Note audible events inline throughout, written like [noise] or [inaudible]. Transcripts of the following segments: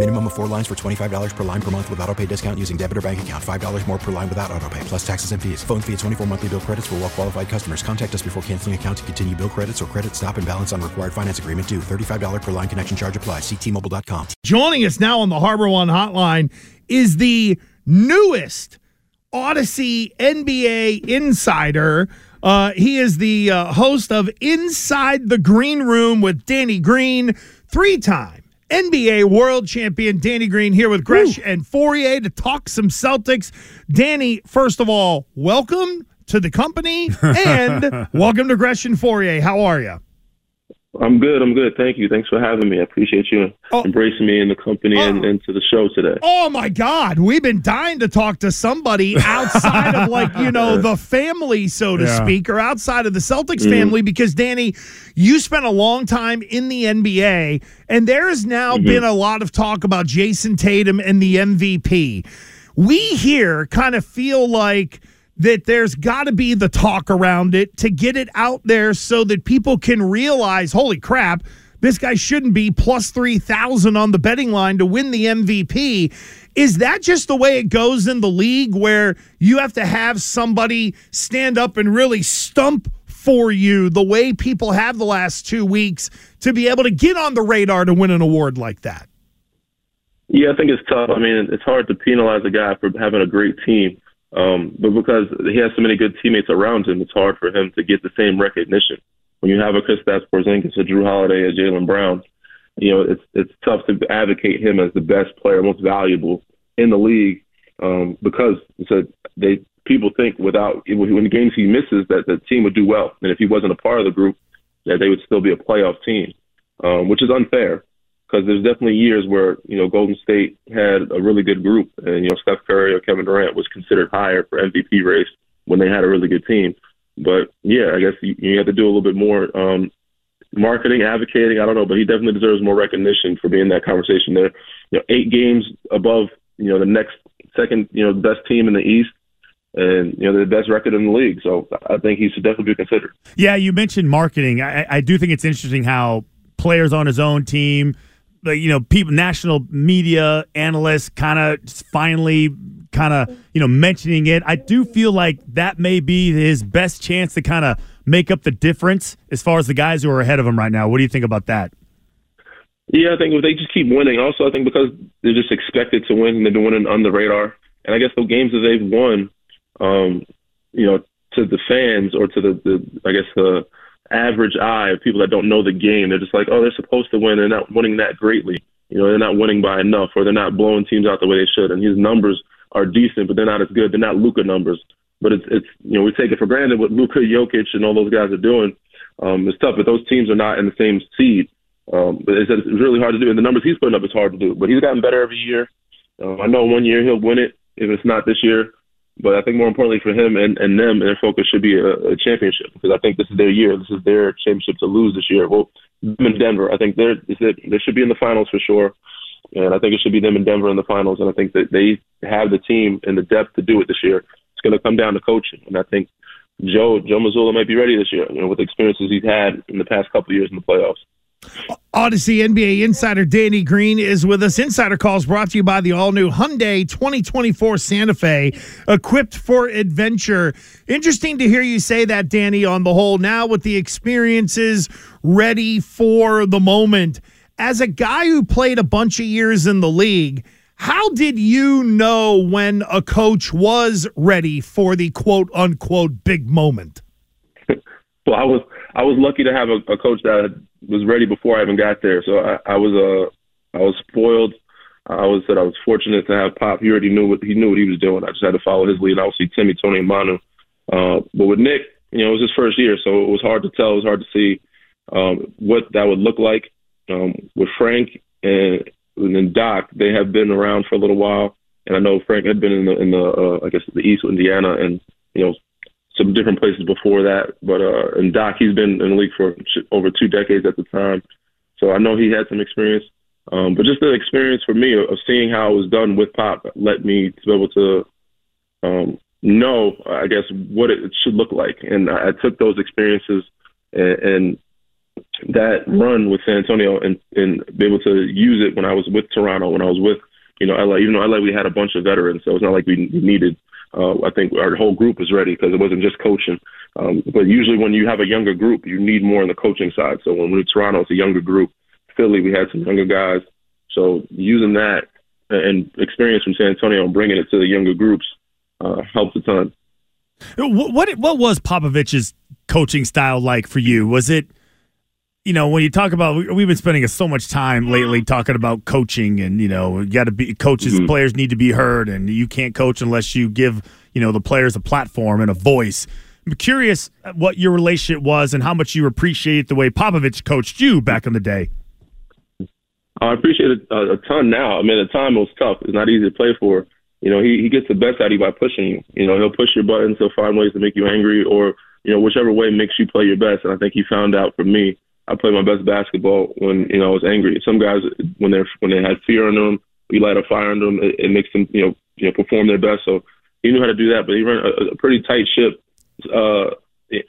Minimum of four lines for $25 per line per month with auto pay discount using debit or bank account. $5 more per line without auto pay, plus taxes and fees. Phone fee at 24 monthly bill credits for well qualified customers. Contact us before canceling account to continue bill credits or credit stop and balance on required finance agreement due. $35 per line connection charge applies. Ctmobile.com. Joining us now on the HarborOne Hotline is the newest Audacy NBA insider. Uh, he is the uh, host of Inside the Green Room with Danny Green, three time NBA world champion Danny Green here with Gresh and Fauria to talk some Celtics. Danny, first of all, welcome to the company [laughs] and welcome to Gresh and Fauria. How are you? I'm good. I'm good. Thank you. Thanks for having me. I appreciate you oh. embracing me in the company oh. and, and to the show today. Oh my God, we've been dying to talk to somebody [laughs] outside of like you know the family, so to yeah. speak, or outside of the Celtics mm-hmm. family, because Danny, you spent a long time in the NBA, and there has now mm-hmm. been a lot of talk about Jayson Tatum and the MVP. We here kind of feel like that there's got to be the talk around it to get it out there so that people can realize, holy crap, this guy shouldn't be plus 3,000 on the betting line to win the MVP. Is that just the way it goes in the league where you have to have somebody stand up and really stump for you the way people have the last two weeks to be able to get on the radar to win an award like that? Yeah, I think it's tough. I mean, it's hard to penalize a guy for having a great team. Um, but because he has so many good teammates around him, it's hard for him to get the same recognition. When you have a Kristaps Porzingis, a Jrue Holiday, a Jaylen Brown, you know it's it's tough to advocate him as the best player, most valuable in the league, um, because it's a, they people think without when the games he misses that the team would do well, and if he wasn't a part of the group, that they would still be a playoff team, um, which is unfair because there's definitely years where you know Golden State had a really good group, and you know Steph Curry or Kevin Durant was considered higher for MVP race when they had a really good team. But yeah, I guess you, you have to do a little bit more um, marketing, advocating. I don't know, but he definitely deserves more recognition for being in that conversation. There, you know, eight games above you know the next second you know best team in the East. And you know the best record in the league, so I think he should definitely be considered. Yeah, you mentioned marketing. I, I do think it's interesting how players on his own team, the you know people national media analysts kind of finally kind of you know mentioning it. I do feel like that may be his best chance to kind of make up the difference as far as the guys who are ahead of him right now. What do you think about that? Yeah i think if they just keep winning. Also i think because they're just expected to win they've been winning on the radar. And i guess the games that they've won um you know to the fans or to the, the i guess the average eye of people that don't know the game. They're just like, oh, they're supposed to win. They're not winning that greatly. You know, they're not winning by enough, or they're not blowing teams out the way they should. And his numbers are decent, but they're not as good. They're not Luka numbers. But it's it's you know we take it for granted what Luka, Jokic, and all those guys are doing. Um, it's tough, but those teams are not in the same seed. Um, but it's, it's really hard to do, and the numbers he's putting up is hard to do. But he's gotten better every year. Um, I know one year he'll win it if it's not this year. But I think more importantly for him and, and them, their focus should be a, a championship because I think this is their year. This is their championship to lose this year. Well, them in Denver, I think they're they should be in the finals for sure, and I think it should be them in Denver in the finals. And I think that they have the team and the depth to do it this year. It's going to come down to coaching, and I think Joe Joe Mazzulla might be ready this year. You know, with the experiences he's had in the past couple of years in the playoffs. Audacy NBA insider Danny Green is with us. Insider calls brought to you by the all new Hyundai 2024 Santa Fe, equipped for adventure. Interesting to hear you say that, Danny, on the whole, now with the experiences ready for the moment. As a guy who played a bunch of years in the league, how did you know when a coach was ready for the quote unquote big moment? [laughs] well, I was I was lucky to have a, a coach that was ready before I even got there. So I, I was uh, I was spoiled I always said I was fortunate to have Pop. He already knew what he knew what he was doing. I just had to follow his lead. Obviously, Timmy, Tony, and Manu. Uh, but with Nick, you know, it was his first year, so it was hard to tell. It was hard to see um, what that would look like. Um, with Frank and, and then Doc, they have been around for a little while, and I know Frank had been in the in the uh, I guess the East Indiana and you know some different places before that. But uh, and Doc, he's been in the league for over two decades at the time, so I know he had some experience. Um, but just the experience for me of seeing how it was done with Pop let me to be able to um, know, I guess, what it should look like. And I, took those experiences and, and that run with San Antonio and, and be able to use it when I was with Toronto, when I was with, you know, LA. Even though LA, we had a bunch of veterans, so it's not like we needed. Uh, I think our whole group was ready because it wasn't just coaching. Um, but usually, when you have a younger group, you need more on the coaching side. So when we were Toronto, it's a younger group. Philly, we had some younger guys. So using that and experience from San Antonio and bringing it to the younger groups uh, helped a ton. What, what what was Popovich's coaching style like for you? Was it you know, when you talk about, we've been spending so much time lately talking about coaching, and you know, you got to be coaches. Mm-hmm. Players need to be heard, and you can't coach unless you give you know the players a platform and a voice. I'm curious what your relationship was and how much you appreciate the way Popovich coached you back in the day. I appreciate it a, a ton now. I mean, at the time it was tough. It's not easy to play for. You know, he he gets the best out of you by pushing you. You know, he'll push your buttons. He'll find ways to make you angry, or you know, whichever way makes you play your best. And I think he found out for me I played my best basketball when you know I was angry. Some guys when they're when they had fear in them, you light a fire in them, it, it makes them you know you know perform their best. So he knew how to do that, but he ran a, a pretty tight ship. Uh,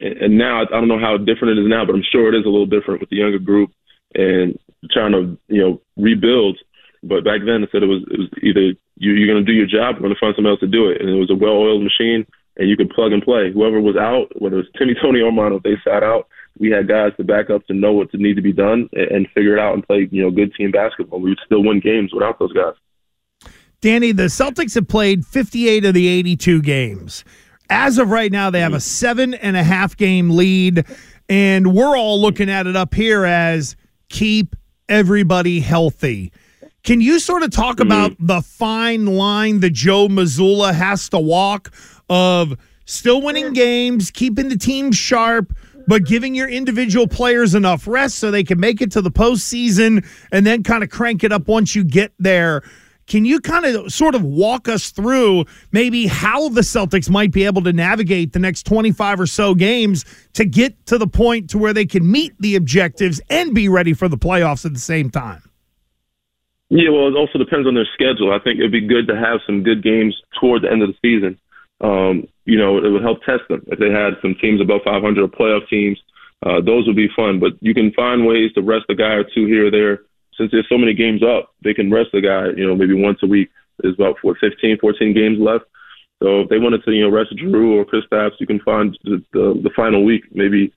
and now I don't know how different it is now, but I'm sure it is a little different with the younger group and trying to you know rebuild. But back then, I said it was it was either you, you're going to do your job, or going to find somebody else to do it, and it was a well-oiled machine, and you could plug and play. Whoever was out, whether it was Timmy, Tony, or Manu, if they sat out, we had guys to back up to know what to need to be done and figure it out and play, you know, good team basketball. We would still win games without those guys. Danny, the Celtics have played 58 of the 82 games. As of right now, they have a seven and a half game lead, and we're all looking at it up here as keep everybody healthy. Can you sort of talk mm-hmm. about the fine line that Joe Mazzulla has to walk of still winning games, keeping the team sharp, but giving your individual players enough rest so they can make it to the postseason and then kind of crank it up once you get there. Can you kind of sort of walk us through maybe how the Celtics might be able to navigate the next 25 or so games to get to the point to where they can meet the objectives and be ready for the playoffs at the same time? Yeah, well, it also depends on their schedule. I think it'd be good to have some good games toward the end of the season um, you know, it would help test them. If they had some teams above 500 or playoff teams, uh, those would be fun. But you can find ways to rest a guy or two here or there. Since there's so many games up, they can rest a guy, you know, maybe once a week. There's about what, 15, 14 games left. So if they wanted to, you know, rest Jrue or Chris Kristaps, you can find the, the, the final week, maybe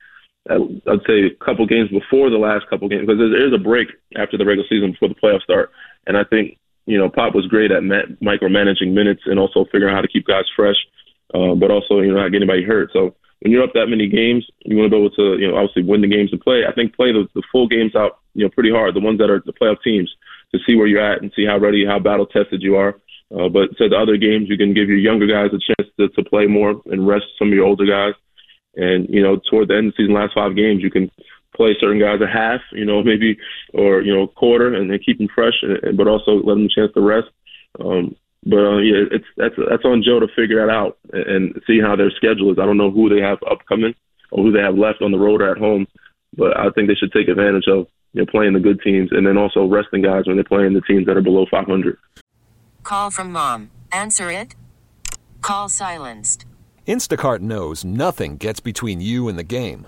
I'd say a couple games before the last couple games, because there is a break after the regular season before the playoffs start. And I think you know, Pop was great at ma- micromanaging minutes and also figuring out how to keep guys fresh, uh, but also, you know, not getting anybody hurt. So when you're up that many games, you want to be able to, you know, obviously win the games and play. I think play the, the full games out, you know, pretty hard, the ones that are the playoff teams, to see where you're at and see how ready, how battle tested you are. Uh, but to the other games, you can give your younger guys a chance to, to play more and rest some of your older guys. And, you know, toward the end of the season, last five games, you can play certain guys a half, you know, [laughs] maybe or you know quarter, and then keep them fresh, and, but also let them a chance to rest. Um, but uh, yeah, it's that's that's on Joe to figure that out and see how their schedule is. I don't know who they have upcoming or who they have left on the road or at home, but I think they should take advantage of you know playing the good teams and then also resting guys when they're playing the teams that are below 500. Call from mom. Answer it. Call silenced. Instacart knows nothing gets between you and the game.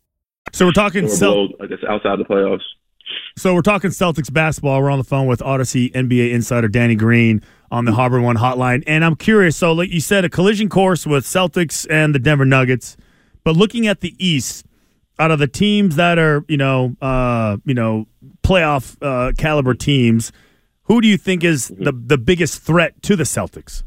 So we're talking. Cel- below, I guess outside the playoffs. so we're talking Celtics basketball. We're on the phone with Audacy NBA insider Danny Green on the HarborOne Hotline, and I'm curious. So, like you said, a collision course with Celtics and the Denver Nuggets. But looking at the East, out of the teams that are you know uh, you know playoff uh, caliber teams, who do you think is the the biggest threat to the Celtics?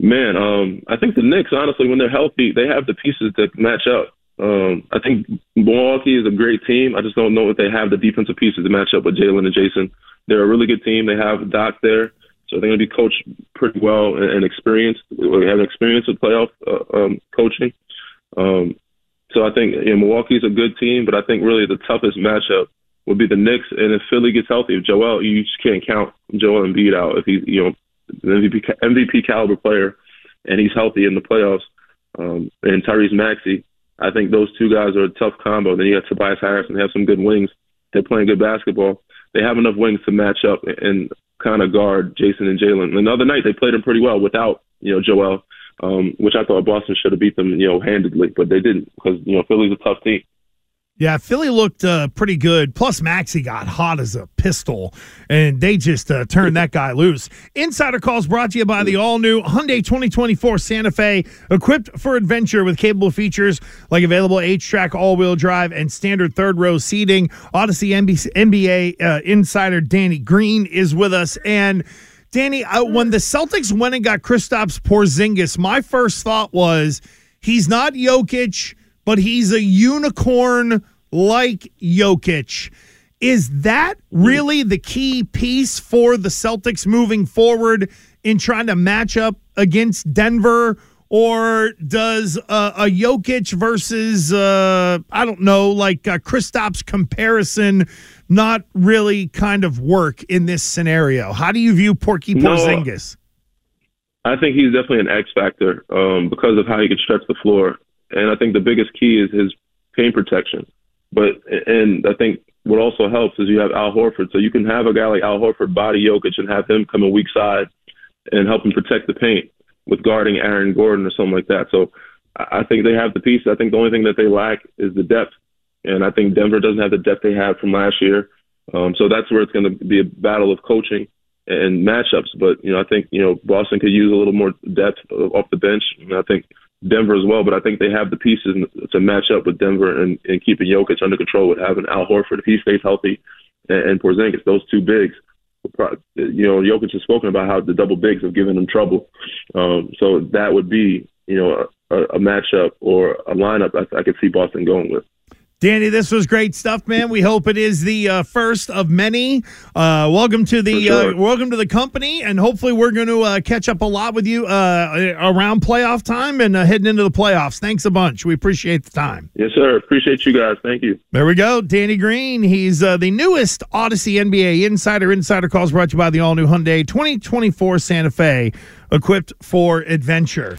Man, um, I think the Knicks, honestly, when they're healthy, they have the pieces to match up. Um, I think Milwaukee is a great team. I just don't know if they have the defensive pieces to match up with Jaylen and Jayson. They're a really good team. They have Doc there, so they're going to be coached pretty well and, and experienced. They have experience with playoff uh, um, coaching. Um, so I think you know, Milwaukee's a good team, but I think really the toughest matchup would be the Knicks. And if Philly gets healthy, if Joel, you just can't count Joel Embiid out if he's you know an MVP MVP caliber player and he's healthy in the playoffs. Um, and Tyrese Maxey, I think those two guys are a tough combo. Then you have Tobias Harris and they have some good wings. They're playing good basketball. They have enough wings to match up and kind of guard Jayson and Jaylen. And the other night they played them pretty well without you know Joel, um, which I thought Boston should have beat them you know handedly, but they didn't because you know Philly's a tough team. Yeah, Philly looked uh, pretty good. Plus, Maxey got hot as a pistol, and they just uh, turned that guy loose. Insider calls brought to you by the all new Hyundai 2024 Santa Fe, equipped for adventure with capable features like available HTRAC all wheel drive and standard third row seating. Audacy NBC, NBA uh, insider Danny Green is with us. And Danny, uh, when the Celtics went and got Kristaps Porzingis, my first thought was he's not Jokic but he's a unicorn like Jokic. Is that really the key piece for the Celtics moving forward in trying to match up against Denver? Or does uh, a Jokic versus, uh, I don't know, like a Kristaps comparison not really kind of work in this scenario? How do you view Porky No. Porzingis? I think he's definitely an X factor um, because of how he can stretch the floor, and I think the biggest key is his paint protection. But and I think what also helps is you have Al Horford, so you can have a guy like Al Horford body Jokic and have him come a weak side and help him protect the paint with guarding Aaron Gordon or something like that. So I think they have the pieces. I think the only thing that they lack is the depth, and I think Denver doesn't have the depth they had from last year. Um, so that's where it's going to be a battle of coaching and matchups. But you know, I think you know Boston could use a little more depth off the bench. And I think Denver as well. But I think they have the pieces to match up with Denver and, and keeping Jokic under control with having Al Horford if he stays healthy and, and Porzingis. Those two bigs. You know, Jokic has spoken about how the double bigs have given him trouble. Um, so that would be, you know, a, a matchup or a lineup I, I could see Boston going with. Danny, this was great stuff, man. We hope it is the uh, first of many. Uh, welcome to the sure. uh, welcome to the company, and hopefully we're going to uh, catch up a lot with you uh, around playoff time and uh, heading into the playoffs. Thanks a bunch. We appreciate the time. Yes, sir. Appreciate you guys. Thank you. There we go, Danny Green. He's uh, the newest Audacy NBA insider. Insider calls brought to you by the all new Hyundai 2024 Santa Fe, equipped for adventure.